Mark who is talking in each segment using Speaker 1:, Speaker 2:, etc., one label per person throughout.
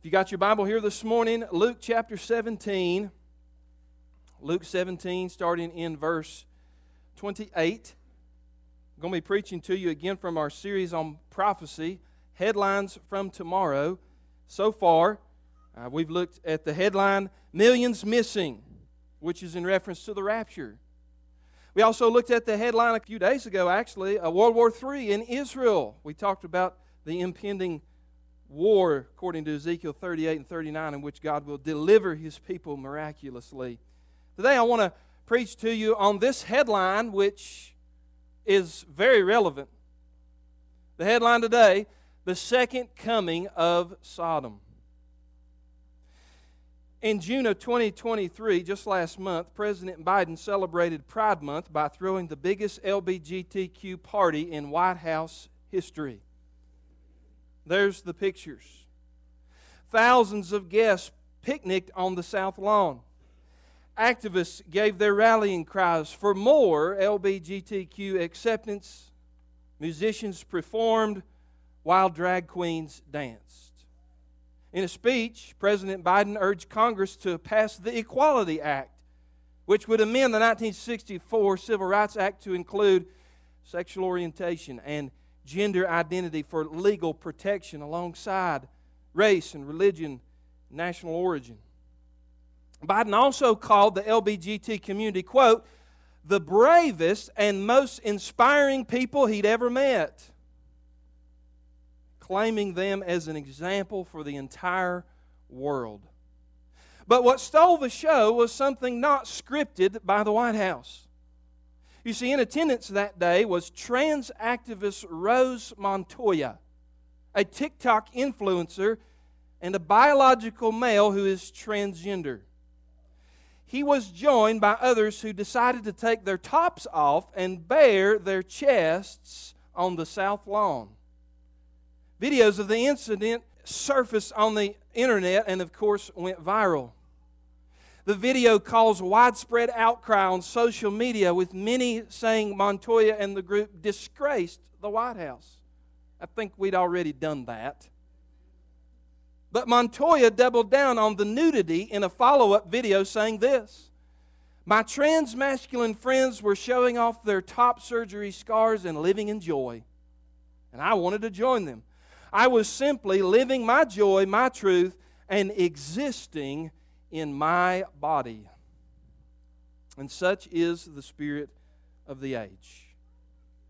Speaker 1: If you got your Bible here this morning, Luke chapter 17. Luke 17, starting in verse 28. I'm going to be preaching to you again from our series on prophecy, headlines from tomorrow. So far, uh, we've looked at the headline Millions Missing, which is in reference to the rapture. We also looked at the headline a few days ago, actually, uh, World War III in Israel. We talked about the impending war, according to Ezekiel 38 and 39, in which God will deliver his people miraculously. Today, I want to preach to you on this headline, which is very relevant. The headline today The Second Coming of Sodom. In June of 2023, just last month, President Biden celebrated Pride Month by throwing the biggest LBGTQ party in White House history. There's the pictures. Thousands of guests picnicked on the South Lawn. Activists gave their rallying cries for more LBGTQ acceptance. Musicians performed while drag queens danced. In a speech, President Biden urged Congress to pass the Equality Act, which would amend the 1964 Civil Rights Act to include sexual orientation and gender identity for legal protection alongside race and religion, national origin. Biden also called the LBGT community, quote, the bravest and most inspiring people he'd ever met, claiming them as an example for the entire world. But what stole the show was something not scripted by the White House. You see, in attendance that day was trans activist Rose Montoya, a TikTok influencer and a biological male who is transgender. He was joined by others who decided to take their tops off and bare their chests on the South Lawn. Videos of the incident surfaced on the internet and, of course, went viral. The video caused widespread outcry on social media, with many saying Montoya and the group disgraced the White House. I think we'd already done that. But Montoya doubled down on the nudity in a follow up video saying this My trans masculine friends were showing off their top surgery scars and living in joy. And I wanted to join them. I was simply living my joy, my truth, and existing in my body. And such is the spirit of the age.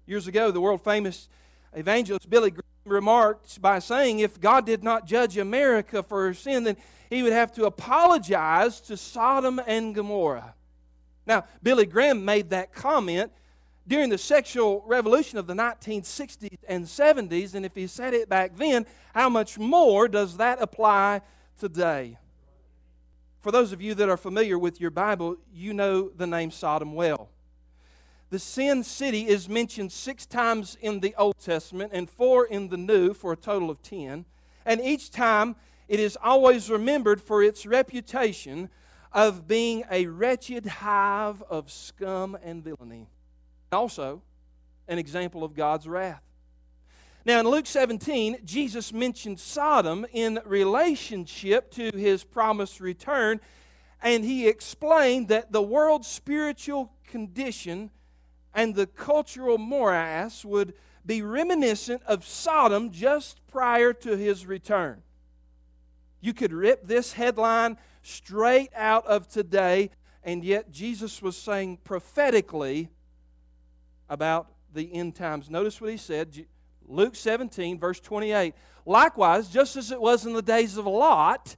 Speaker 1: Years ago, the world famous evangelist Billy Graham remarked by saying, If God did not judge America for her sin, then he would have to apologize to Sodom and Gomorrah. Now, Billy Graham made that comment during the sexual revolution of the 1960s and 70s, and if he said it back then, how much more does that apply today? For those of you that are familiar with your Bible, you know the name Sodom well. The sin city is mentioned six times in the Old Testament and four in the New for a total of ten. And each time it is always remembered for its reputation of being a wretched hive of scum and villainy. Also, an example of God's wrath. Now, in Luke 17, Jesus mentioned Sodom in relationship to his promised return, and he explained that the world's spiritual condition and the cultural morass would be reminiscent of Sodom just prior to his return. You could rip this headline straight out of today, and yet Jesus was saying prophetically about the end times. Notice what he said. Luke 17, verse 28. Likewise, just as it was in the days of Lot,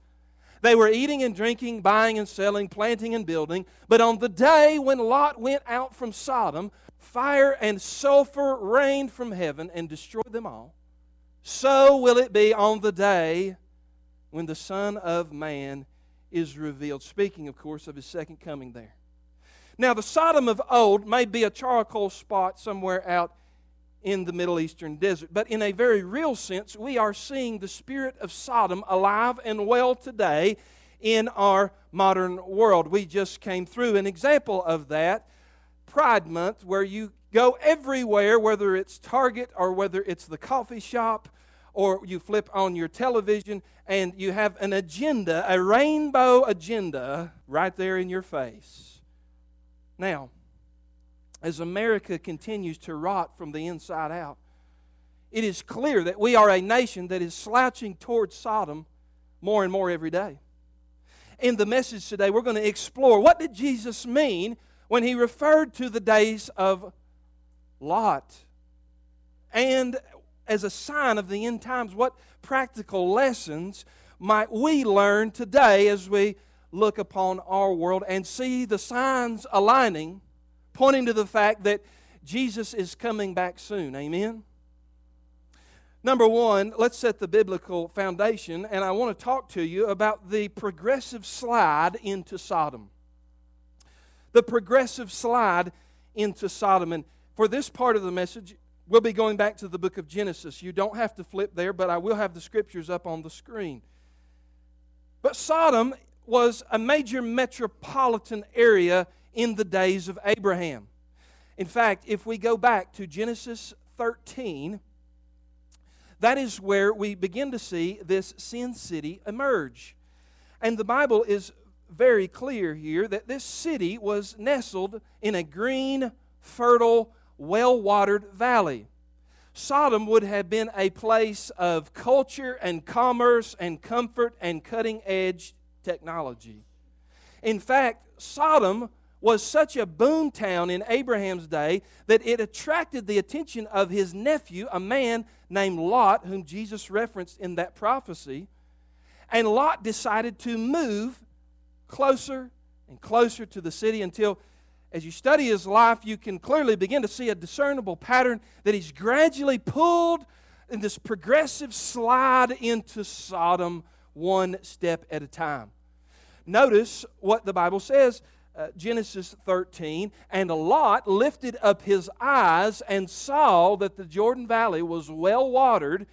Speaker 1: they were eating and drinking, buying and selling, planting and building. But on the day when Lot went out from Sodom, fire and sulfur rained from heaven and destroyed them all. So will it be on the day when the Son of Man is revealed. Speaking, of course, of his second coming there. Now, the Sodom of old may be a charcoal spot somewhere out in the Middle Eastern desert. But in a very real sense, we are seeing the spirit of Sodom alive and well today in our modern world. We just came through an example of that, Pride Month, where you go everywhere, whether it's Target or whether it's the coffee shop or you flip on your television and you have an agenda, a rainbow agenda, right there in your face. Now, as America continues to rot from the inside out, it is clear that we are a nation that is slouching towards Sodom more and more every day. In the message today, we're going to explore what did Jesus mean when he referred to the days of Lot? And as a sign of the end times, what practical lessons might we learn today as we look upon our world and see the signs aligning, pointing to the fact that Jesus is coming back soon? Amen? Number one, let's set the biblical foundation, and I want to talk to you about the progressive slide into Sodom. The progressive slide into Sodom. And for this part of the message, we'll be going back to the book of Genesis. You don't have to flip there, but I will have the scriptures up on the screen. But Sodom was a major metropolitan area in the days of Abraham. In fact, if we go back to Genesis 13, that is where we begin to see this sin city emerge. And the Bible is very clear here that this city was nestled in a green, fertile, well watered valley. Sodom would have been a place of culture and commerce and comfort and cutting edge technology. In fact, Sodom was such a boom town in Abraham's day that it attracted the attention of his nephew, a man named Lot, whom Jesus referenced in that prophecy. And Lot decided to move closer and closer to the city until, as you study his life, you can clearly begin to see a discernible pattern that he's gradually pulled in this progressive slide into Sodom one step at a time. Notice what the Bible says uh, Genesis 13, and Lot lifted up his eyes and saw that the Jordan Valley was well watered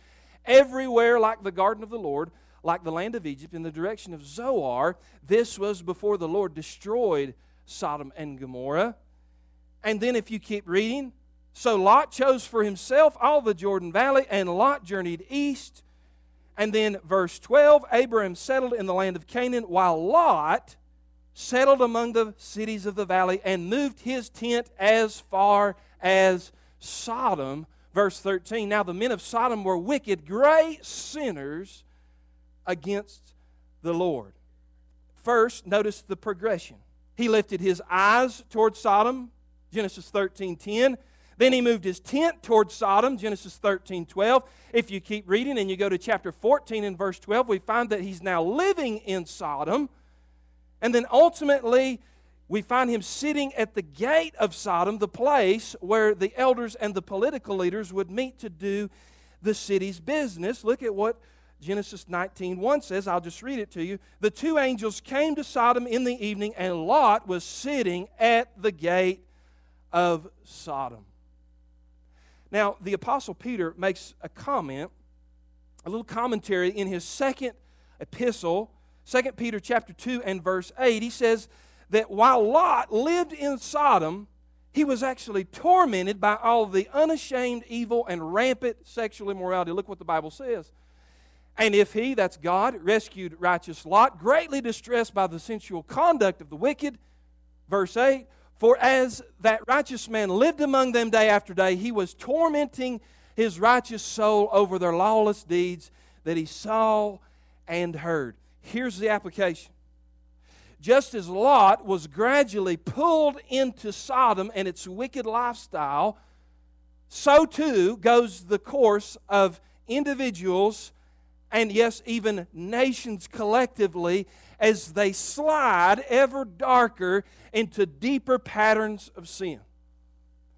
Speaker 1: everywhere like the garden of the Lord, like the land of Egypt, in the direction of Zoar. This was before the Lord destroyed Sodom and Gomorrah. And then, if you keep reading, so Lot chose for himself all the Jordan Valley, and Lot journeyed east. And then, verse 12 Abraham settled in the land of Canaan, while Lot settled among the cities of the valley, and moved his tent as far as Sodom. Verse 13 Now the men of Sodom were wicked, great sinners against the Lord. First, notice the progression. He lifted his eyes towards Sodom, Genesis 13 10. Then he moved his tent towards Sodom, Genesis 13 12. If you keep reading and you go to chapter 14 and verse 12, we find that he's now living in Sodom. And then ultimately, we find him sitting at the gate of Sodom, the place where the elders and the political leaders would meet to do the city's business. Look at what Genesis 19:1 says. I'll just read it to you. The two angels came to Sodom in the evening, and Lot was sitting at the gate of Sodom. Now, the apostle Peter makes a comment, a little commentary in his second epistle 2 Peter chapter 2 and verse 8, he says that while Lot lived in Sodom, he was actually tormented by all the unashamed evil and rampant sexual immorality. Look what the Bible says. And if he, that's God, rescued righteous Lot, greatly distressed by the sensual conduct of the wicked, verse 8, for as that righteous man lived among them day after day, he was tormenting his righteous soul over their lawless deeds that he saw and heard. Here's the application. Just as Lot was gradually pulled into Sodom and its wicked lifestyle, so too goes the course of individuals and, yes, even nations collectively as they slide ever darker into deeper patterns of sin.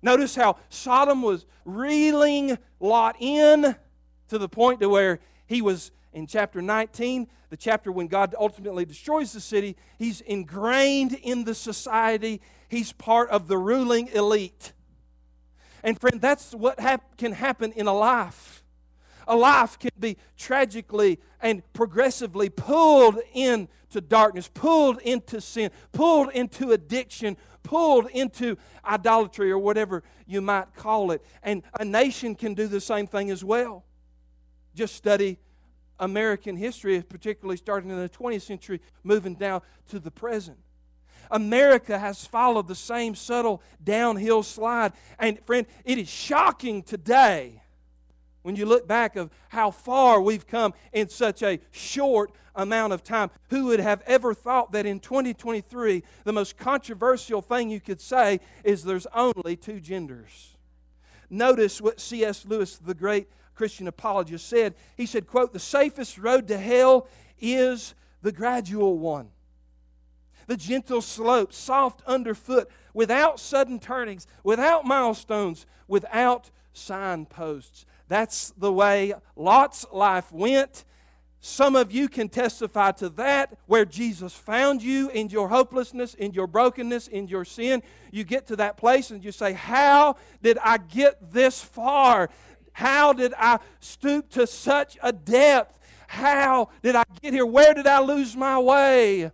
Speaker 1: Notice how Sodom was reeling Lot in to the point to where he was in chapter 19, the chapter when God ultimately destroys the city, he's ingrained in the society. He's part of the ruling elite. And friend, that's what hap- can happen in a life. A life can be tragically and progressively pulled into darkness, pulled into sin, pulled into addiction, pulled into idolatry or whatever you might call it. And a nation can do the same thing as well. Just study American history, particularly starting in the 20th century, moving down to the present. America has followed the same subtle downhill slide. And friend, it is shocking today when you look back of how far we've come in such a short amount of time. Who would have ever thought that in 2023 the most controversial thing you could say is there's only two genders? Notice what C.S. Lewis, the great Christian apologist, said. He said, quote, the safest road to hell is the gradual one. The gentle slope, soft underfoot, without sudden turnings, without milestones, without signposts. That's the way Lot's life went. Some of you can testify to that where Jesus found you in your hopelessness, in your brokenness, in your sin. You get to that place and you say, How did I get this far? How did I stoop to such a depth? How did I get here? Where did I lose my way?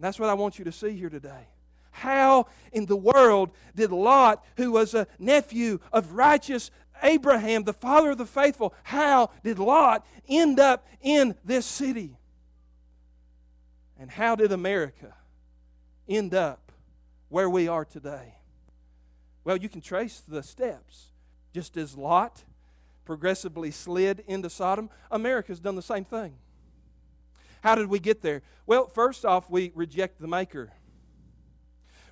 Speaker 1: That's what I want you to see here today. How in the world did Lot, who was a nephew of righteous Abraham, the father of the faithful, how did Lot end up in this city? And how did America end up where we are today? Well, you can trace the steps. Just as Lot progressively slid into Sodom, America's done the same thing. How did we get there? Well, first off, we reject the Maker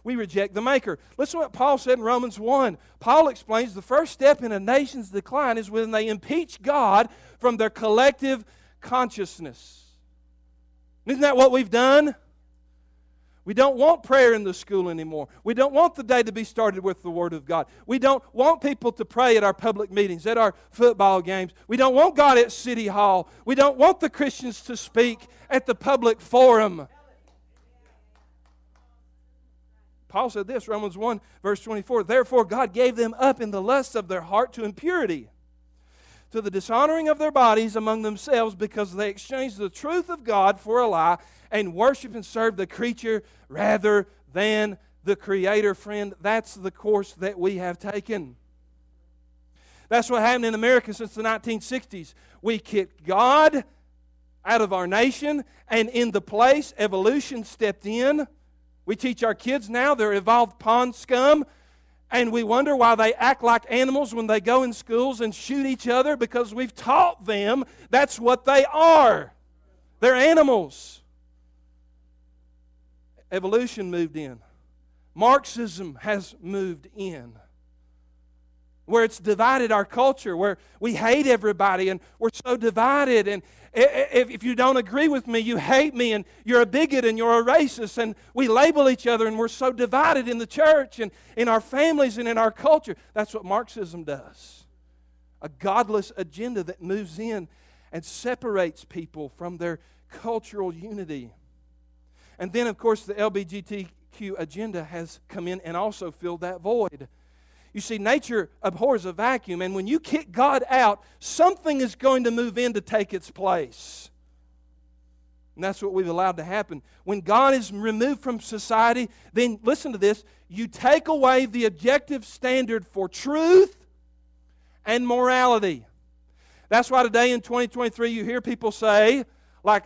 Speaker 1: we reject the Maker. Listen to what Paul said in Romans 1. Paul explains the first step in a nation's decline is when they impeach God from their collective consciousness. Isn't that what we've done? We don't want prayer in the school anymore. We don't want the day to be started with the Word of God. We don't want people to pray at our public meetings, at our football games. We don't want God at City Hall. We don't want the Christians to speak at the public forum. Paul said this, Romans 1, verse 24 Therefore, God gave them up in the lusts of their heart to impurity, to the dishonoring of their bodies among themselves, because they exchanged the truth of God for a lie and worship and serve the creature rather than the Creator. Friend, that's the course that we have taken. That's what happened in America since the 1960s. We kicked God out of our nation, and in the place, evolution stepped in we teach our kids now they're evolved pond scum, and we wonder why they act like animals when they go in schools and shoot each other because we've taught them that's what they are. They're animals. Evolution moved in, Marxism has moved in where it's divided our culture, where we hate everybody and we're so divided. And if, if you don't agree with me, you hate me and you're a bigot and you're a racist. And we label each other and we're so divided in the church and in our families and in our culture. That's what Marxism does a godless agenda that moves in and separates people from their cultural unity. And then, of course, the LBGTQ agenda has come in and also filled that void. You see, nature abhors a vacuum, and when you kick God out, something is going to move in to take its place. And that's what we've allowed to happen. When God is removed from society, then listen to this you take away the objective standard for truth and morality. That's why today in 2023 you hear people say, like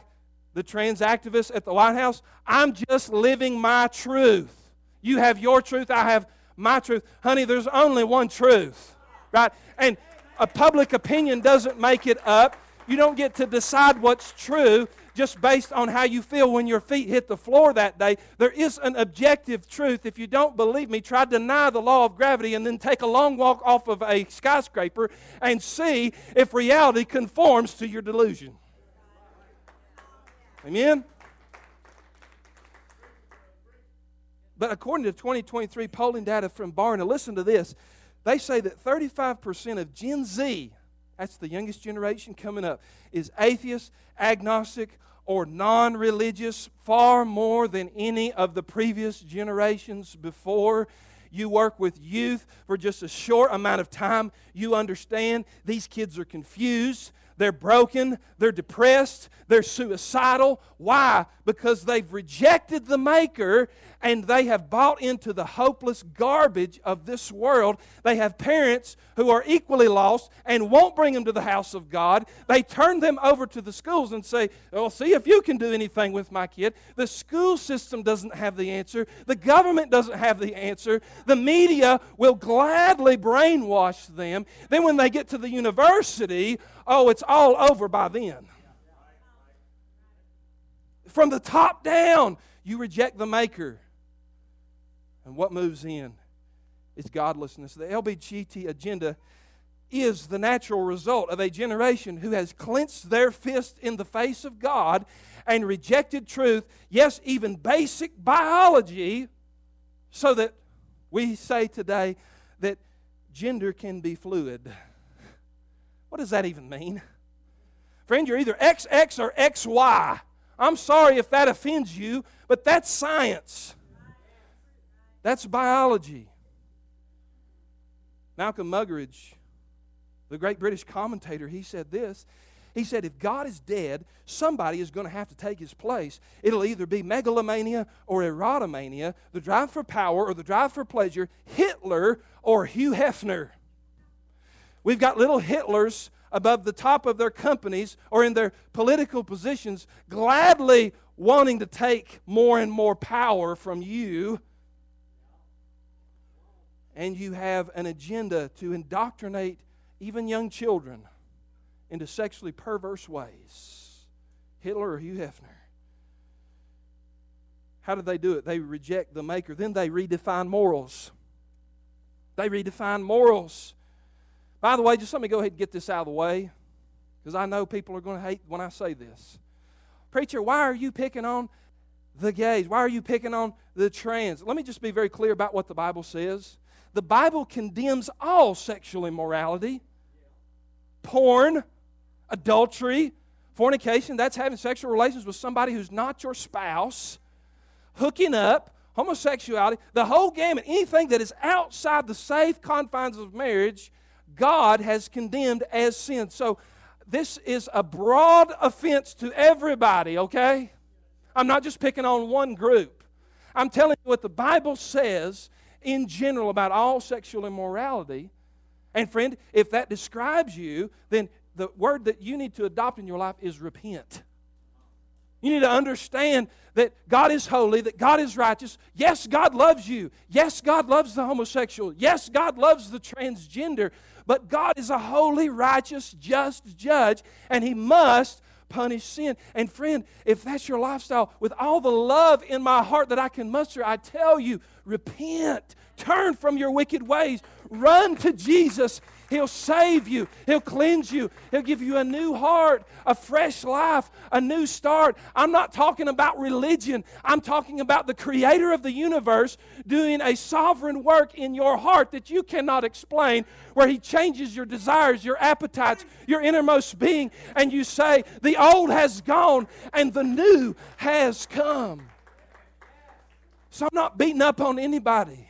Speaker 1: the trans activists at the White House, I'm just living my truth. You have your truth, I have my truth. Honey, there's only one truth, right? And a public opinion doesn't make it up. You don't get to decide what's true just based on how you feel when your feet hit the floor that day. There is an objective truth. If you don't believe me, try to deny the law of gravity and then take a long walk off of a skyscraper and see if reality conforms to your delusion. Amen? But according to 2023 polling data from Barna, listen to this. They say that 35% of Gen Z, that's the youngest generation coming up, is atheist, agnostic, or non religious, far more than any of the previous generations before. You work with youth for just a short amount of time. You understand these kids are confused. They're broken, they're depressed, they're suicidal. Why? Because they've rejected the Maker and they have bought into the hopeless garbage of this world. They have parents who are equally lost and won't bring them to the house of God. They turn them over to the schools and say, Well, see if you can do anything with my kid. The school system doesn't have the answer, the government doesn't have the answer. The media will gladly brainwash them. Then, when they get to the university, oh, it's all over by then. From the top down, you reject the Maker. And what moves in is godlessness. The LBGT agenda is the natural result of a generation who has clenched their fist in the face of God and rejected truth, yes, even basic biology, so that we say today that gender can be fluid. What does that even mean? Friend, you're either XX or XY. I'm sorry if that offends you, but that's science. That's biology. Malcolm Muggeridge, the great British commentator, he said this. He said, if God is dead, somebody is going to have to take his place. It'll either be megalomania or erotomania, the drive for power or the drive for pleasure, Hitler or Hugh Hefner. We've got little Hitlers above the top of their companies or in their political positions, gladly wanting to take more and more power from you and you have an agenda to indoctrinate even young children into sexually perverse ways. Hitler or Hugh Hefner. How did they do it? They reject the Maker. Then they redefine morals. They redefine morals. By the way, just let me go ahead and get this out of the way because I know people are going to hate when I say this. Preacher, why are you picking on the gays? Why are you picking on the trans? Let me just be very clear about what the Bible says the Bible condemns all sexual immorality porn, adultery, fornication, that's having sexual relations with somebody who's not your spouse, hooking up, homosexuality, the whole gamut, anything that is outside the safe confines of marriage, God has condemned as sin. So this is a broad offense to everybody, okay? I'm not just picking on one group. I'm telling you what the Bible says in general about all sexual immorality. And friend, if that describes you, then the word that you need to adopt in your life is repent. You need to understand that God is holy, that God is righteous. Yes, God loves you. Yes, God loves the homosexual. Yes, God loves the transgender. But God is a holy, righteous, just judge, and He must punish sin. And friend, if that's your lifestyle, with all the love in my heart that I can muster, I tell you, repent. Turn from your wicked ways. Run to Jesus. He'll save you. He'll cleanse you. He'll give you a new heart, a fresh life, a new start. I'm not talking about religion. I'm talking about the creator of the universe doing a sovereign work in your heart that you cannot explain, where he changes your desires, your appetites, your innermost being, and you say, The old has gone and the new has come. So I'm not beating up on anybody.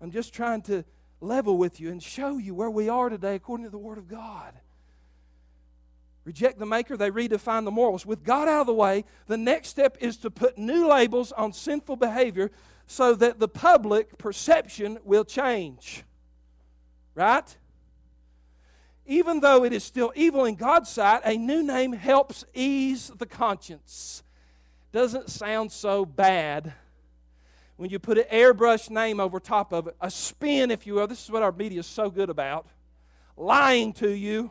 Speaker 1: I'm just trying to level with you and show you where we are today according to the Word of God. Reject the Maker, they redefine the morals. With God out of the way, the next step is to put new labels on sinful behavior so that the public perception will change. Right? Even though it is still evil in God's sight, a new name helps ease the conscience. Doesn't sound so bad when you put an airbrush name over top of it, a spin, if you will. This is what our media is so good about lying to you.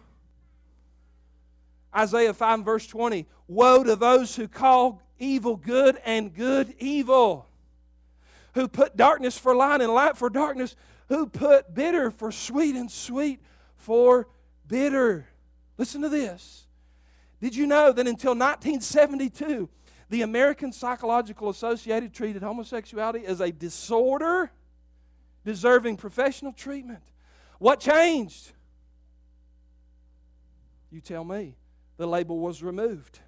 Speaker 1: Isaiah 5 verse 20 Woe to those who call evil good and good evil, who put darkness for light and light for darkness, who put bitter for sweet and sweet for bitter. Listen to this. Did you know that until 1972, the American Psychological Association treated homosexuality as a disorder deserving professional treatment. What changed? You tell me. The label was removed.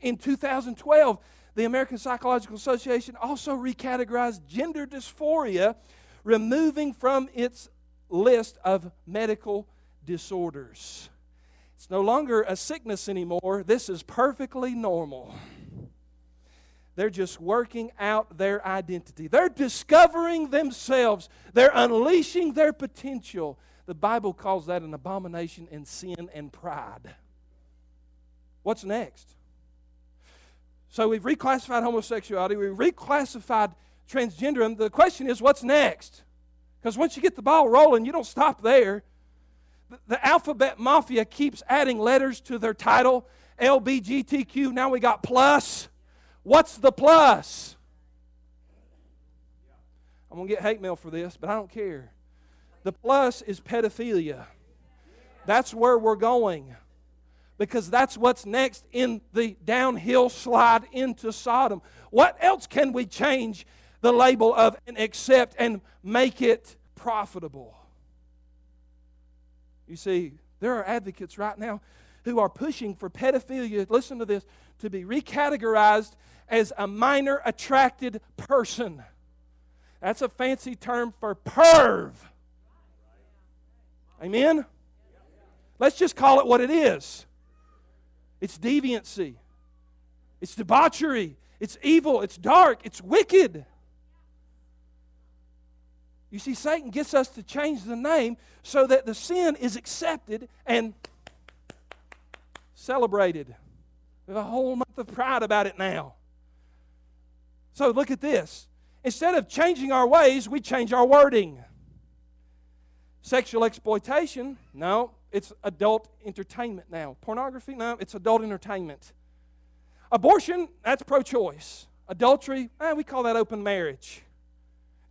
Speaker 1: In 2012, the American Psychological Association also recategorized gender dysphoria, removing from its list of medical disorders. It's no longer a sickness anymore. This is perfectly normal. They're just working out their identity. They're discovering themselves. They're unleashing their potential. The Bible calls that an abomination and sin and pride. What's next? So we've reclassified homosexuality, we've reclassified transgenderism. The question is, what's next? Because once you get the ball rolling, you don't stop there. The, alphabet mafia keeps adding letters to their title LBGTQ. Now we got plus. What's the plus? I'm going to get hate mail for this, but I don't care. The plus is pedophilia. That's where we're going because that's what's next in the downhill slide into Sodom. What else can we change the label of and accept and make it profitable? You see, there are advocates right now who are pushing for pedophilia, listen to this, to be recategorized as a minor attracted person. That's a fancy term for perv. Amen? Let's just call it what it is it's deviancy, it's debauchery, it's evil, it's dark, it's wicked. You see, Satan gets us to change the name so that the sin is accepted and celebrated. Have a whole month of pride about it now. So look at this. Instead of changing our ways, we change our wording. Sexual exploitation, no, it's adult entertainment now. Pornography, no, it's adult entertainment. Abortion, that's pro choice. Adultery, eh, we call that open marriage.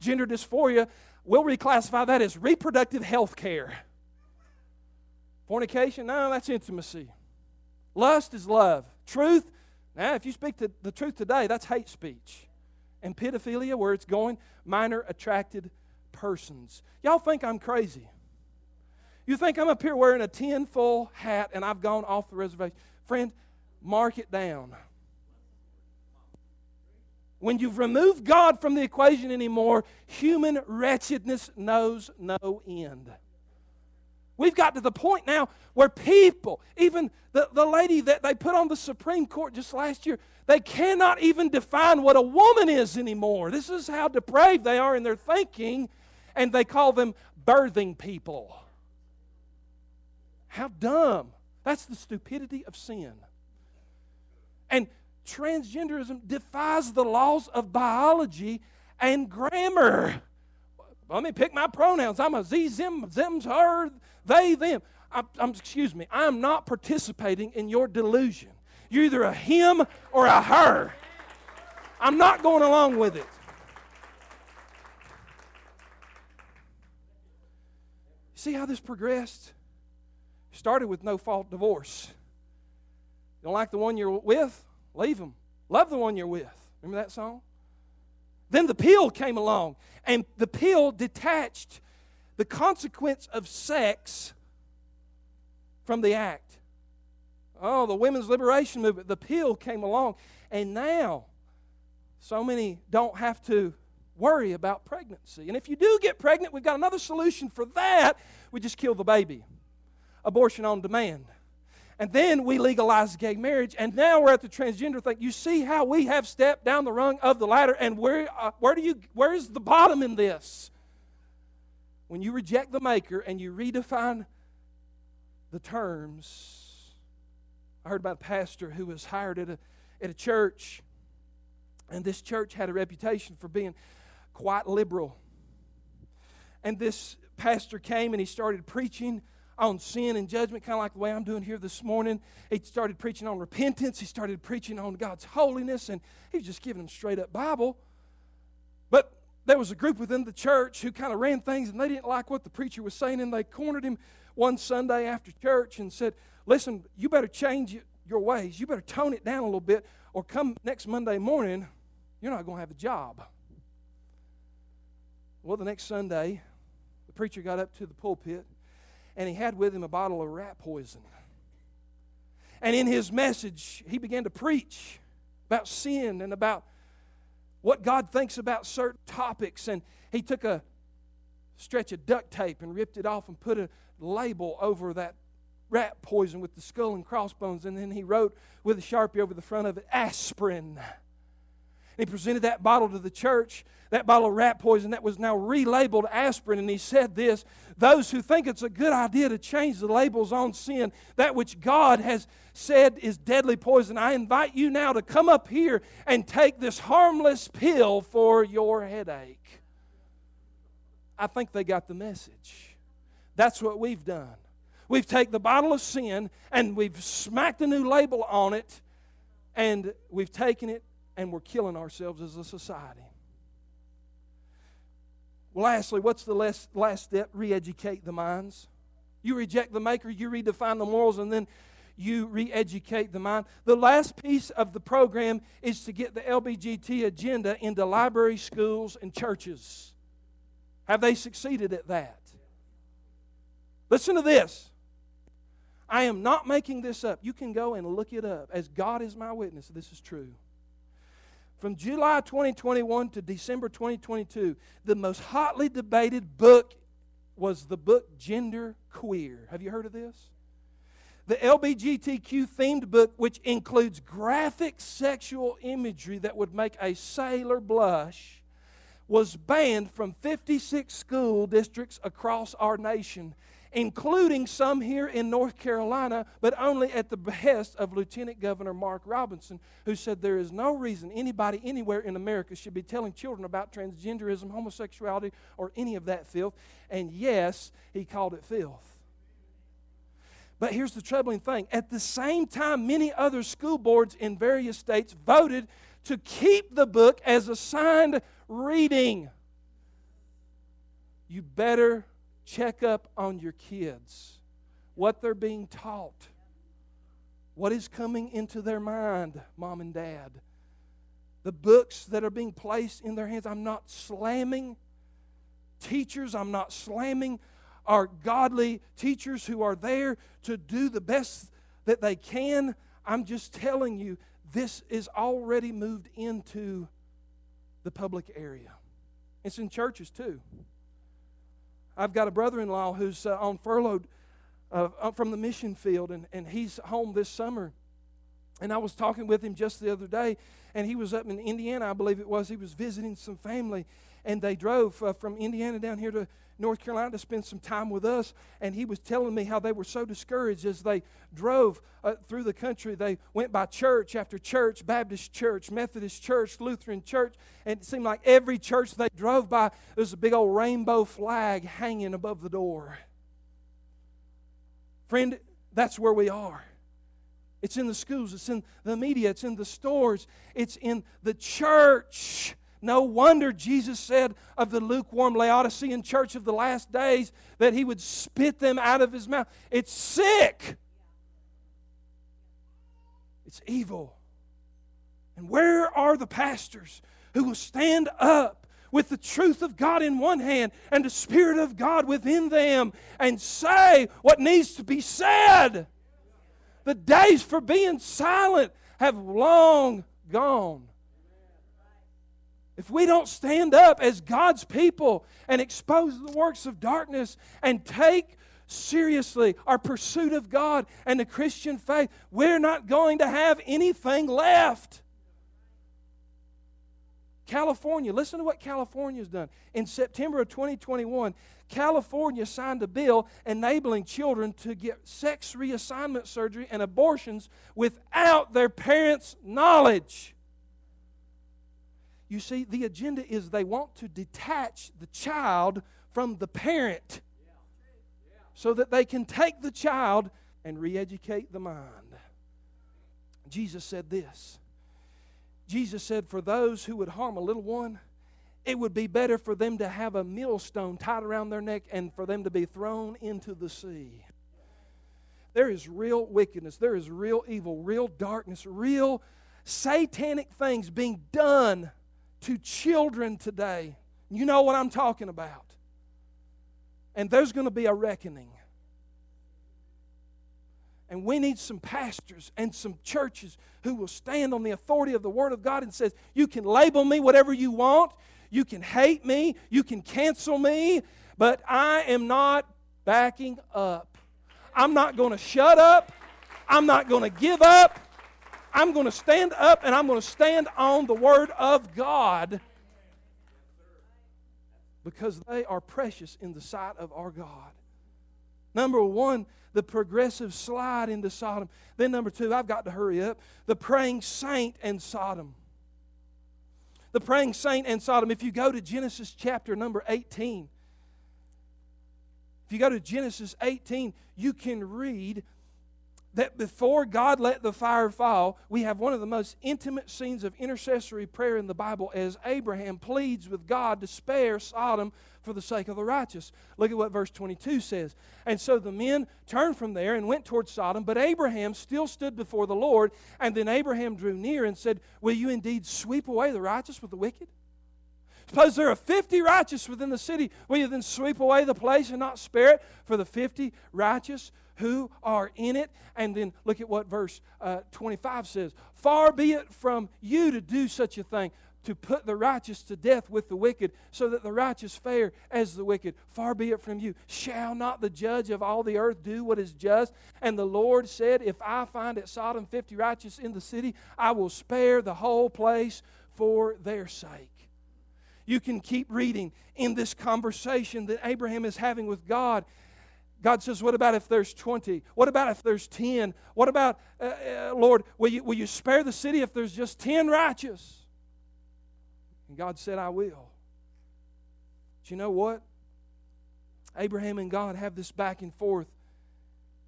Speaker 1: Gender dysphoria, we'll reclassify that as reproductive health care. Fornication, no, that's intimacy. Lust is love. Truth, now, if you speak the truth today, that's hate speech and pedophilia, where it's going, minor attracted persons. Y'all think I'm crazy. You think I'm up here wearing a tin full hat and I've gone off the reservation. Friend, mark it down. When you've removed God from the equation anymore, human wretchedness knows no end. We've got to the point now where people, even the, the lady that they put on the Supreme Court just last year, they cannot even define what a woman is anymore. This is how depraved they are in their thinking, and they call them birthing people. How dumb. That's the stupidity of sin. And transgenderism defies the laws of biology and grammar. Let me pick my pronouns. I'm a Z, zim, zims, her, they, them. I'm, I'm, excuse me, I'm not participating in your delusion. You're either a him or a her. I'm not going along with it. See how this progressed? Started with no fault divorce. Don't like the one you're with? Leave them. Love the one you're with. Remember that song? Then the pill came along, and the pill detached the consequence of sex from the act. Oh, the women's liberation movement, the pill came along, and now so many don't have to worry about pregnancy. And if you do get pregnant, we've got another solution for that. We just kill the baby. Abortion on demand. And then we legalize gay marriage, and now we're at the transgender thing. You see how we have stepped down the rung of the ladder, and where, uh, where do you, where's the bottom in this? When you reject the Maker and you redefine the terms. I heard about a pastor who was hired at a, at a church, and this church had a reputation for being quite liberal. And this pastor came and he started preaching on sin and judgment, kind of like the way I'm doing here this morning. He started preaching on repentance. He started preaching on God's holiness, and he was just giving them straight up Bible. But there was a group within the church who kind of ran things, and they didn't like what the preacher was saying, and they cornered him one Sunday after church and said, Listen, you better change your ways. You better tone it down a little bit, or come next Monday morning, you're not going to have a job. Well, the next Sunday, the preacher got up to the pulpit and he had with him a bottle of rat poison. And in his message, he began to preach about sin and about what God thinks about certain topics. And he took a stretch of duct tape and ripped it off and put a label over that rat poison with the skull and crossbones, and then he wrote with a sharpie over the front of it, aspirin. And he presented that bottle to the church, that bottle of rat poison that was now relabeled aspirin. And he said this Those who think it's a good idea to change the labels on sin, that which God has said is deadly poison, I invite you now to come up here and take this harmless pill for your headache. I think they got the message. That's what we've done. We've taken the bottle of sin and we've smacked a new label on it, and we've taken it and we're killing ourselves as a society. Lastly, what's the last, step? Re educate the minds. You reject the maker, you redefine the morals, and then you re educate the mind. The last piece of the program is to get the LBGT agenda into libraries, schools, and churches. Have they succeeded at that? Listen to this. I am not making this up. You can go and look it up. As God is my witness, this is true. From July 2021 to December 2022, the most hotly debated book was the book Gender Queer. Have you heard of this? The LBGTQ themed book, which includes graphic sexual imagery that would make a sailor blush, was banned from 56 school districts across our nation including some here in North Carolina, but only at the behest of Lieutenant Governor Mark Robinson, who said there is no reason anybody anywhere in America should be telling children about transgenderism, homosexuality, or any of that filth. And yes, he called it filth. But here's the troubling thing at the same time, many other school boards in various states voted to keep the book as assigned reading. You better check up on your kids, what they're being taught, what is coming into their mind, mom and dad, the books that are being placed in their hands. I'm not slamming teachers, I'm not slamming our godly teachers who are there to do the best that they can. I'm just telling you, this is already moved into the public area. It's in churches too. I've got a brother in law who's uh, on furlough uh, from the mission field, and, and he's home this summer. And I was talking with him just the other day, and he was up in Indiana, I believe it was. He was visiting some family, and they drove uh, from Indiana down here to North Carolina to spend some time with us, and he was telling me how they were so discouraged as they drove uh, through the country. They went by church after church Baptist church, Methodist church, Lutheran church, and it seemed like every church they drove by, there was a big old rainbow flag hanging above the door. Friend, that's where we are. It's in the schools, it's in the media, it's in the stores, it's in the church. No wonder Jesus said of the lukewarm Laodicean church of the last days that he would spit them out of his mouth. It's sick, it's evil. And where are the pastors who will stand up with the truth of God in one hand and the Spirit of God within them and say what needs to be said? The days for being silent have long gone. If we don't stand up as God's people and expose the works of darkness and take seriously our pursuit of God and the Christian faith, we're not going to have anything left. California, listen to what California's done. In September of 2021, California signed a bill enabling children to get sex reassignment surgery and abortions without their parents' knowledge. You see, the agenda is they want to detach the child from the parent so that they can take the child and re educate the mind. Jesus said this Jesus said, For those who would harm a little one, it would be better for them to have a millstone tied around their neck and for them to be thrown into the sea. There is real wickedness, there is real evil, real darkness, real satanic things being done to children today. You know what I'm talking about. And there's going to be a reckoning. And we need some pastors and some churches who will stand on the authority of the Word of God and says, you can label me whatever you want, you can hate me, you can cancel me, but I am not backing up. I'm not going to shut up. I'm not going to give up. I'm going to stand up and I'm going to stand on the Word of God because they are precious in the sight of our God. Number one, the progressive slide into Sodom. Then, number two, I've got to hurry up the praying saint and Sodom. The praying saint and Sodom. If you go to Genesis chapter number 18, if you go to Genesis 18, you can read that before God let the fire fall, we have one of the most intimate scenes of intercessory prayer in the Bible as Abraham pleads with God to spare Sodom for the sake of the righteous. Look at what verse 22 says. And so the men turned from there and went toward Sodom, but Abraham still stood before the Lord. And then Abraham drew near and said, Will you indeed sweep away the righteous with the wicked? Suppose there are 50 righteous within the city. Will you then sweep away the place and not spare it for the 50 righteous who are in it. And then look at what verse uh, 25 says Far be it from you to do such a thing, to put the righteous to death with the wicked, so that the righteous fare as the wicked. Far be it from you. Shall not the judge of all the earth do what is just? And the Lord said, If I find at Sodom 50 righteous in the city, I will spare the whole place for their sake. You can keep reading in this conversation that Abraham is having with God God says, What about if there's 20? What about if there's 10? What about, uh, uh, Lord, will you, will you spare the city if there's just 10 righteous? And God said, I will. But you know what? Abraham and God have this back and forth.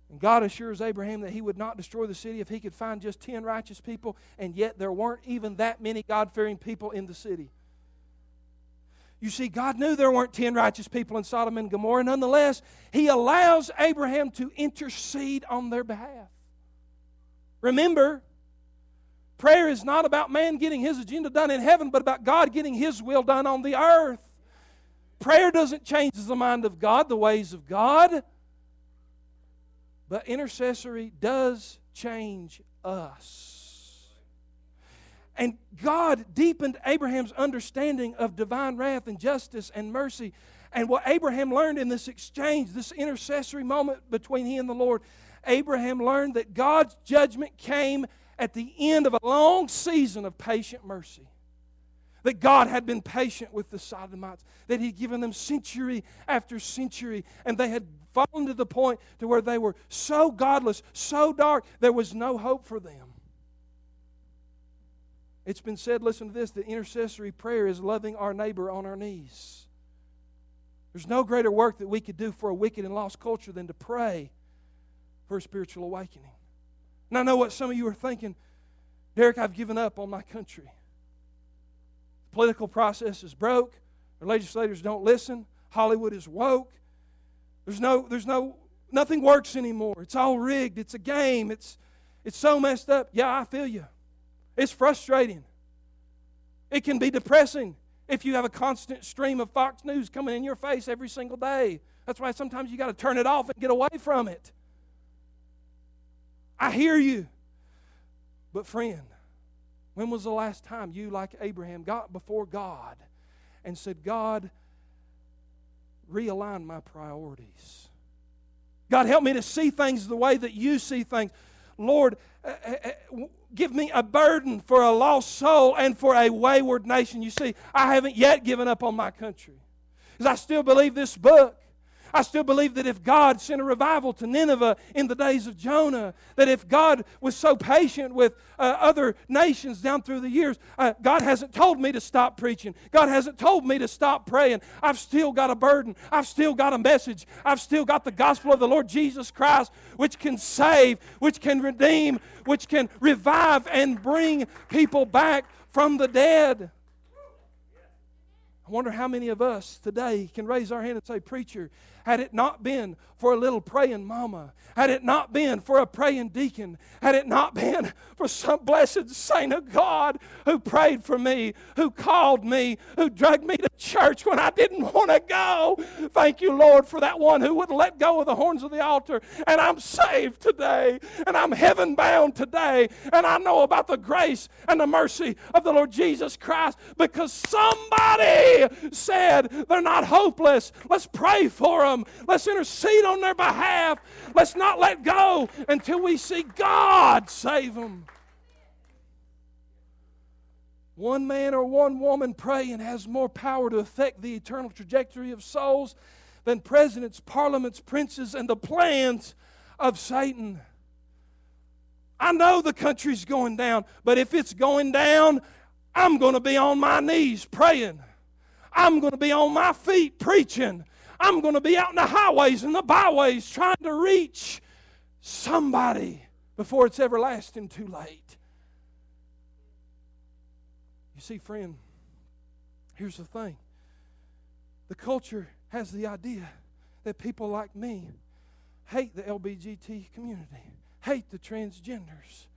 Speaker 1: And God assures Abraham that he would not destroy the city if he could find just 10 righteous people, and yet there weren't even that many God fearing people in the city. You see, God knew there weren't 10 righteous people in Sodom and Gomorrah. Nonetheless, He allows Abraham to intercede on their behalf. Remember, prayer is not about man getting his agenda done in heaven, but about God getting His will done on the earth. Prayer doesn't change the mind of God, the ways of God, but intercessory does change us. And God deepened Abraham's understanding of divine wrath and justice and mercy. And what Abraham learned in this exchange, this intercessory moment between he and the Lord, Abraham learned that God's judgment came at the end of a long season of patient mercy. That God had been patient with the Sodomites, that He'd given them century after century, and they had fallen to the point to where they were so godless, so dark, there was no hope for them. It's been said, listen to this, that intercessory prayer is loving our neighbor on our knees. There's no greater work that we could do for a wicked and lost culture than to pray for a spiritual awakening. And I know what some of you are thinking Derrick, I've given up on my country. The political process is broke, our legislators don't listen, Hollywood is woke. There's no, there's no, nothing works anymore. It's all rigged, it's a game, it's, it's so messed up. Yeah, I feel you. It's frustrating. It can be depressing if you have a constant stream of Fox News coming in your face every single day. That's why sometimes you got to turn it off and get away from it. I hear you. But, friend, when was the last time you, like Abraham, got before God and said, God, realign my priorities? God, help me to see things the way that you see things. Lord, uh, uh, uh, give me a burden for a lost soul and for a wayward nation. You see, I haven't yet given up on my country. Because I still believe this book. I still believe that if God sent a revival to Nineveh in the days of Jonah, that if God was so patient with uh, other nations down through the years, uh, God hasn't told me to stop preaching. God hasn't told me to stop praying. I've still got a burden. I've still got a message. I've still got the gospel of the Lord Jesus Christ, which can save, which can redeem, which can revive and bring people back from the dead. I wonder how many of us today can raise our hand and say, Preacher, had it not been for a little praying mama, had it not been for a praying deacon, had it not been for some blessed saint of God who prayed for me, who called me, who dragged me to church when I didn't want to go. Thank you, Lord, for that one who would let go of the horns of the altar. And I'm saved today, and I'm heaven bound today, and I know about the grace and the mercy of the Lord Jesus Christ because somebody said they're not hopeless. Let's pray for them them. Let's intercede on their behalf. Let's not let go until we see God save them. One man or one woman praying has more power to affect the eternal trajectory of souls than presidents, parliaments, princes, and the plans of Satan. I know the country's going down, but if it's going down, I'm going to be on my knees praying. I'm going to be on my feet preaching. I'm going to be out in the highways and the byways trying to reach somebody before it's everlasting too late. You see, friend, here's the thing the culture has the idea that people like me hate the LBGT community, hate the transgenders.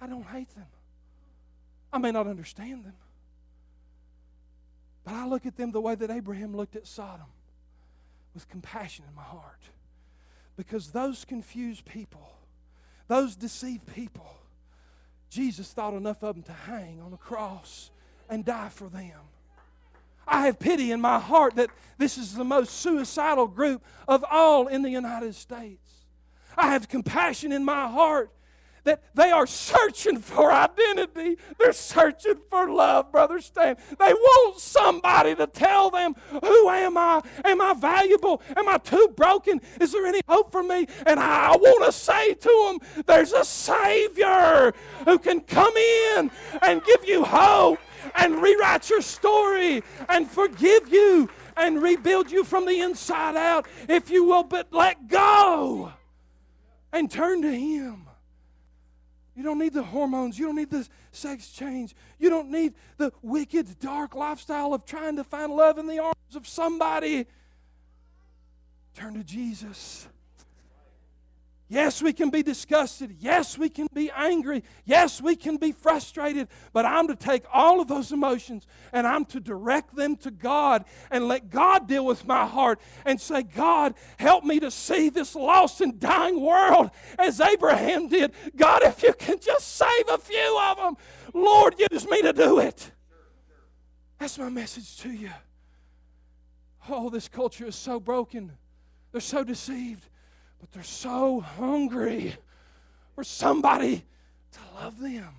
Speaker 1: I don't hate them. I may not understand them. But I look at them the way that Abraham looked at Sodom with compassion in my heart. Because those confused people, those deceived people, Jesus thought enough of them to hang on a cross and die for them. I have pity in my heart that this is the most suicidal group of all in the United States. I have compassion in my heart that they are searching for identity. They're searching for love, Brother Stan. They want somebody to tell them, Who am I? Am I valuable? Am I too broken? Is there any hope for me? And I want to say to them, There's a Savior who can come in and give you hope and rewrite your story and forgive you and rebuild you from the inside out if you will but let go and turn to Him. You don't need the hormones. You don't need the sex change. You don't need the wicked, dark lifestyle of trying to find love in the arms of somebody. Turn to Jesus. Yes, we can be disgusted. Yes, we can be angry. Yes, we can be frustrated. But I'm to take all of those emotions and I'm to direct them to God and let God deal with my heart and say, God, help me to see this lost and dying world as Abraham did. God, if you can just save a few of them, Lord, use me to do it. That's my message to you. Oh, this culture is so broken, they're so deceived but they're so hungry for somebody to love them.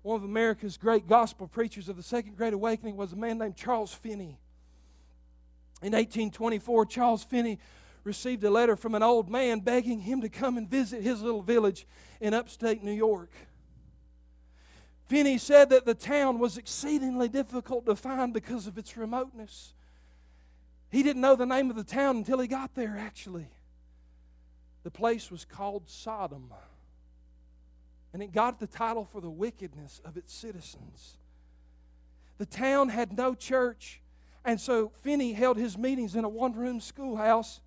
Speaker 1: One of America's great gospel preachers of the Second Great Awakening was a man named Charles Finney. In 1824, Charles Finney received a letter from an old man begging him to come and visit his little village in upstate New York. Finney said that the town was exceedingly difficult to find because of its remoteness. He didn't know the name of the town until he got there, actually. The place was called Sodom. And it got the title for the wickedness of its citizens. The town had no church, and so Finney held his meetings in a one room schoolhouse.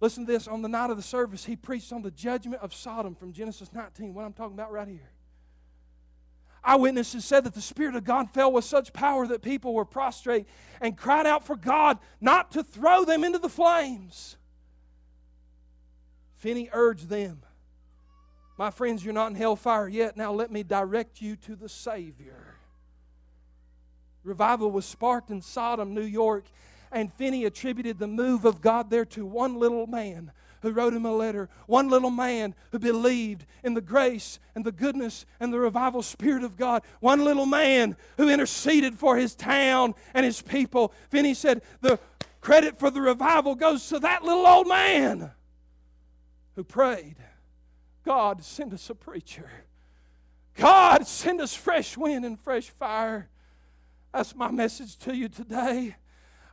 Speaker 1: Listen to this on the night of the service, he preached on the judgment of Sodom from Genesis 19, what I'm talking about right here. Eyewitnesses said that the Spirit of God fell with such power that people were prostrate and cried out for God not to throw them into the flames. Finney urged them, My friends, you're not in hellfire yet. Now let me direct you to the Savior. Revival was sparked in Sodom, New York, and Finney attributed the move of God there to one little man who wrote him a letter. One little man who believed in the grace and the goodness and the revival spirit of God. One little man who interceded for his town and his people. Finney said, The credit for the revival goes to that little old man who prayed, God, send us a preacher. God, send us fresh wind and fresh fire. That's my message to you today.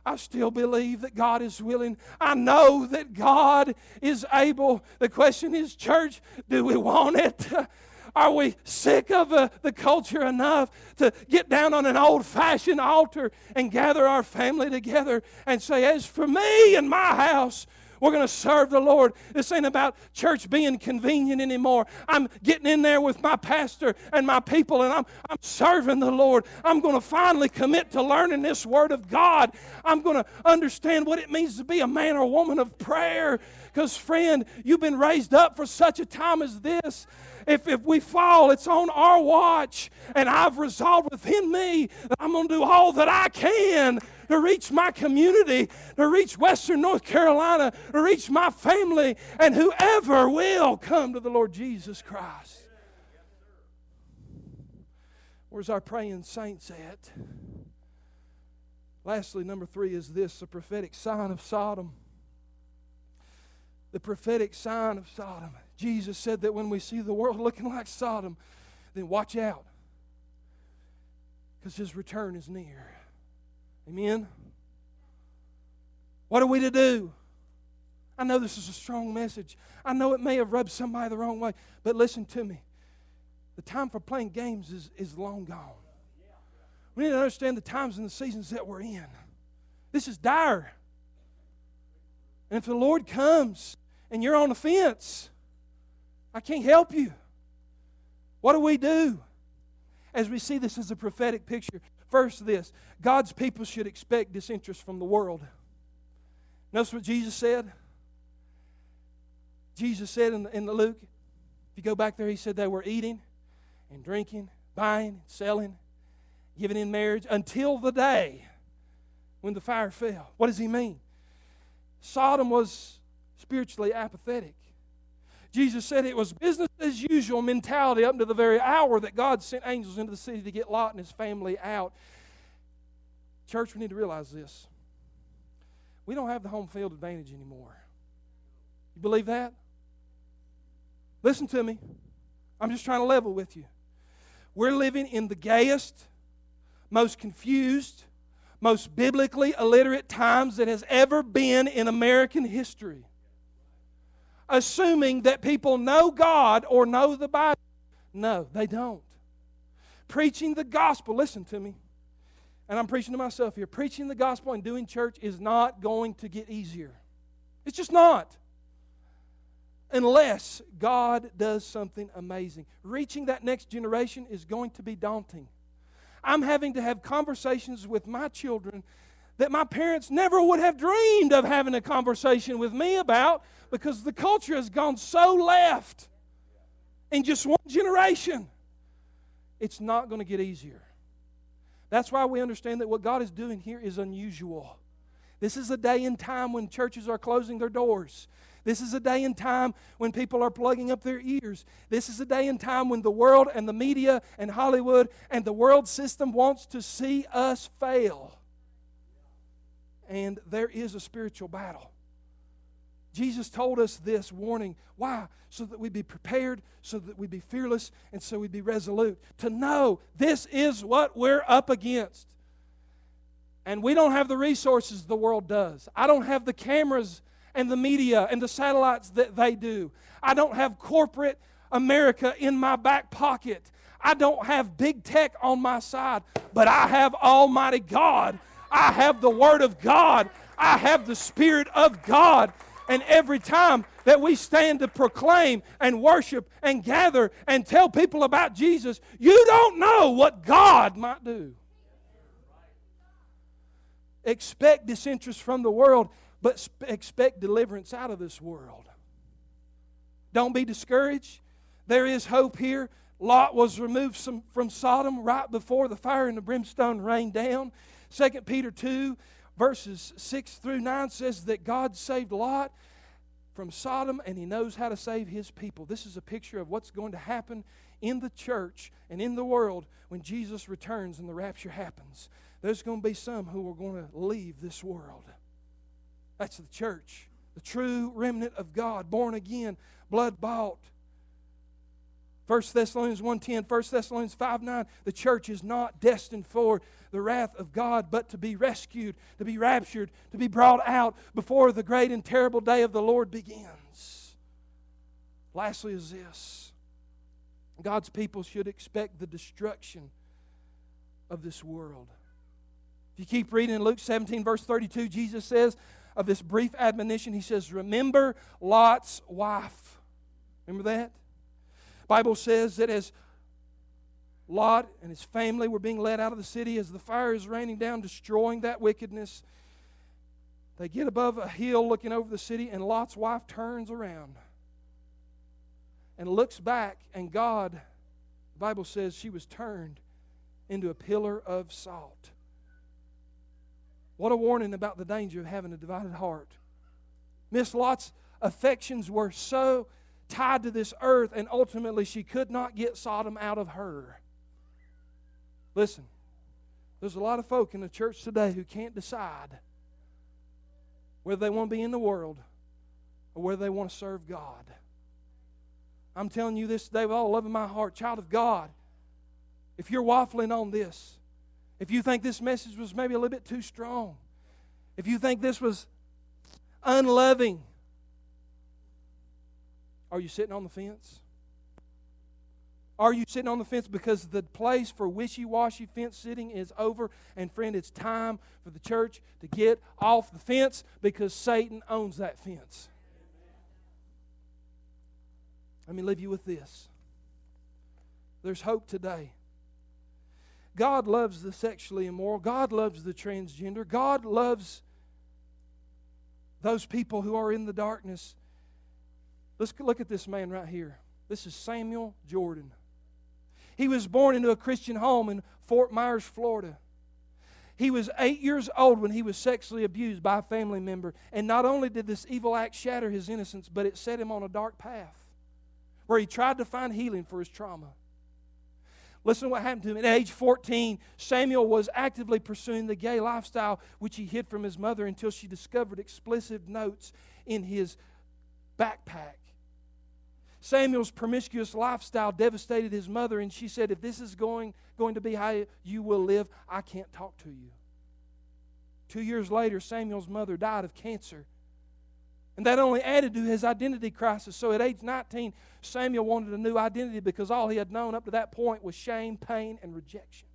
Speaker 1: I still believe that God is willing. I know that God is able. The question is, church, do we want it? Are we sick of uh, the culture enough to get down on an old fashioned altar and gather our family together and say, As for me and my house, we're going to serve the Lord. This ain't about church being convenient anymore. I'm getting in there with my pastor and my people, and I'm, I'm serving the Lord. I'm going to finally commit to learning this Word of God. I'm going to understand what it means to be a man or woman of prayer. Because, friend, you've been raised up for such a time as this. If, if we fall, it's on our watch. And I've resolved within me that I'm going to do all that I can to reach my community, to reach Western North Carolina, to reach my family, and whoever will come to the Lord Jesus Christ. Where's our praying saints at? Lastly, number three is this the prophetic sign of Sodom. The prophetic sign of Sodom. Jesus said that when we see the world looking like Sodom, then watch out because his return is near. Amen? What are we to do? I know this is a strong message. I know it may have rubbed somebody the wrong way, but listen to me. The time for playing games is, is long gone. We need to understand the times and the seasons that we're in. This is dire. And if the Lord comes and you're on the fence, I can't help you. What do we do? As we see this as a prophetic picture, first, this God's people should expect disinterest from the world. Notice what Jesus said? Jesus said in the, in the Luke, if you go back there, he said they were eating and drinking, buying, selling, giving in marriage until the day when the fire fell. What does he mean? Sodom was spiritually apathetic. Jesus said it was business as usual mentality up to the very hour that God sent angels into the city to get Lot and his family out. Church, we need to realize this. We don't have the home field advantage anymore. You believe that? Listen to me. I'm just trying to level with you. We're living in the gayest, most confused, most biblically illiterate times that has ever been in American history. Assuming that people know God or know the Bible. No, they don't. Preaching the gospel, listen to me, and I'm preaching to myself here. Preaching the gospel and doing church is not going to get easier. It's just not unless God does something amazing. Reaching that next generation is going to be daunting. I'm having to have conversations with my children that my parents never would have dreamed of having a conversation with me about because the culture has gone so left in just one generation. It's not going to get easier. That's why we understand that what God is doing here is unusual. This is a day and time when churches are closing their doors. This is a day and time when people are plugging up their ears. This is a day and time when the world and the media and Hollywood and the world system wants to see us fail. And there is a spiritual battle. Jesus told us this warning. Why? So that we'd be prepared, so that we'd be fearless, and so we'd be resolute. To know this is what we're up against. And we don't have the resources the world does. I don't have the cameras and the media and the satellites that they do. I don't have corporate America in my back pocket. I don't have big tech on my side, but I have Almighty God. I have the Word of God. I have the Spirit of God. And every time that we stand to proclaim and worship and gather and tell people about Jesus, you don't know what God might do. Expect disinterest from the world but expect deliverance out of this world. Don't be discouraged. There is hope here. Lot was removed from Sodom right before the fire and the brimstone rained down. 2 Peter 2, verses 6 through 9 says that God saved Lot from Sodom and he knows how to save his people. This is a picture of what's going to happen in the church and in the world when Jesus returns and the rapture happens. There's going to be some who are going to leave this world. That's the church, the true remnant of God, born again, blood bought. 1 Thessalonians 1.10, 1 Thessalonians 5.9, the church is not destined for the wrath of God, but to be rescued, to be raptured, to be brought out before the great and terrible day of the Lord begins. Lastly, is this God's people should expect the destruction of this world. If you keep reading in Luke 17, verse 32, Jesus says, of this brief admonition, he says, Remember Lot's wife. Remember that? Bible says that as Lot and his family were being led out of the city, as the fire is raining down, destroying that wickedness, they get above a hill looking over the city, and Lot's wife turns around and looks back, and God, the Bible says, she was turned into a pillar of salt. What a warning about the danger of having a divided heart. Miss Lot's affections were so tied to this earth, and ultimately she could not get Sodom out of her. Listen, there's a lot of folk in the church today who can't decide whether they want to be in the world or whether they want to serve God. I'm telling you this today with all love in my heart, child of God. If you're waffling on this, if you think this message was maybe a little bit too strong, if you think this was unloving, are you sitting on the fence? Are you sitting on the fence because the place for wishy washy fence sitting is over? And friend, it's time for the church to get off the fence because Satan owns that fence. Let me leave you with this there's hope today. God loves the sexually immoral. God loves the transgender. God loves those people who are in the darkness. Let's look at this man right here. This is Samuel Jordan. He was born into a Christian home in Fort Myers, Florida. He was eight years old when he was sexually abused by a family member. And not only did this evil act shatter his innocence, but it set him on a dark path where he tried to find healing for his trauma. Listen to what happened to him. At age 14, Samuel was actively pursuing the gay lifestyle, which he hid from his mother until she discovered explicit notes in his backpack. Samuel's promiscuous lifestyle devastated his mother, and she said, If this is going, going to be how you will live, I can't talk to you. Two years later, Samuel's mother died of cancer. And that only added to his identity crisis. So at age 19, Samuel wanted a new identity because all he had known up to that point was shame, pain, and rejection.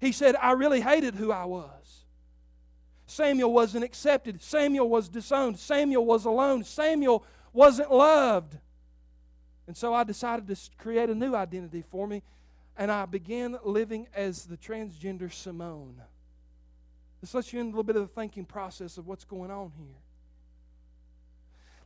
Speaker 1: He said, I really hated who I was. Samuel wasn't accepted. Samuel was disowned. Samuel was alone. Samuel wasn't loved. And so I decided to create a new identity for me, and I began living as the transgender Simone. This lets you in a little bit of the thinking process of what's going on here.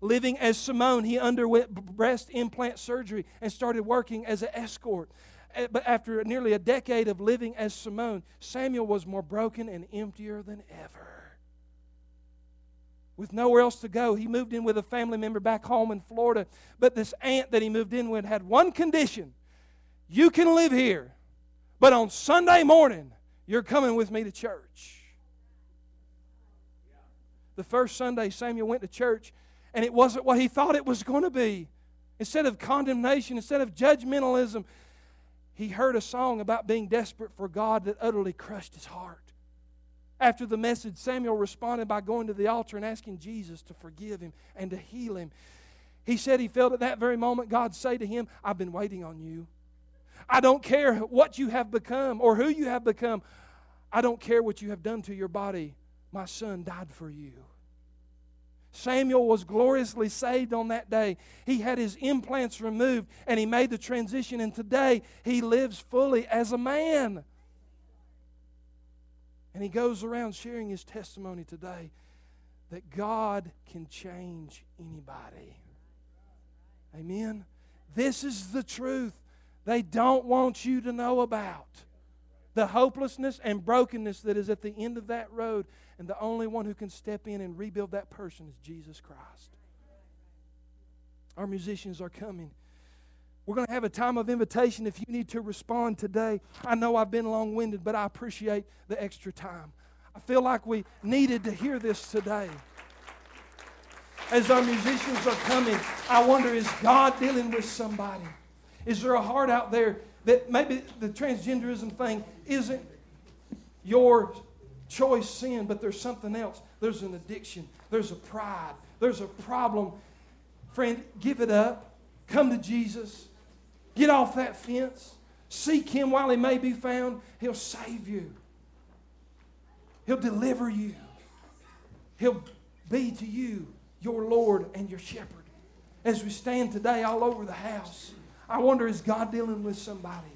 Speaker 1: Living as Simone, he underwent breast implant surgery and started working as an escort. Eh, but after nearly a decade of living as Simone, Samuel was more broken and emptier than ever with nowhere else to go, he moved in with a family member back home in Florida. But this aunt that he moved in with had one condition you can live here, but on Sunday morning, you're coming with me to church. The first Sunday, Samuel went to church, and it wasn't what he thought it was going to be. Instead of condemnation, instead of judgmentalism, he heard a song about being desperate for God that utterly crushed his heart. After the message, Samuel responded by going to the altar and asking Jesus to forgive him and to heal him. He said he felt at that very moment God say to him, I've been waiting on you. I don't care what you have become or who you have become. I don't care what you have done to your body. My son died for you. Samuel was gloriously saved on that day. He had his implants removed and he made the transition, and today he lives fully as a man. And he goes around sharing his testimony today that God can change anybody. Amen. This is the truth they don't want you to know about. The hopelessness and brokenness that is at the end of that road. And the only one who can step in and rebuild that person is Jesus Christ. Our musicians are coming. We're going to have a time of invitation if you need to respond today. I know I've been long winded, but I appreciate the extra time. I feel like we needed to hear this today. As our musicians are coming, I wonder is God dealing with somebody? Is there a heart out there that maybe the transgenderism thing isn't your choice sin, but there's something else? There's an addiction, there's a pride, there's a problem. Friend, give it up. Come to Jesus. Get off that fence. Seek Him while He may be found. He'll save you, He'll deliver you, He'll be to you your Lord and your shepherd. As we stand today all over the house, I wonder is God dealing with somebody?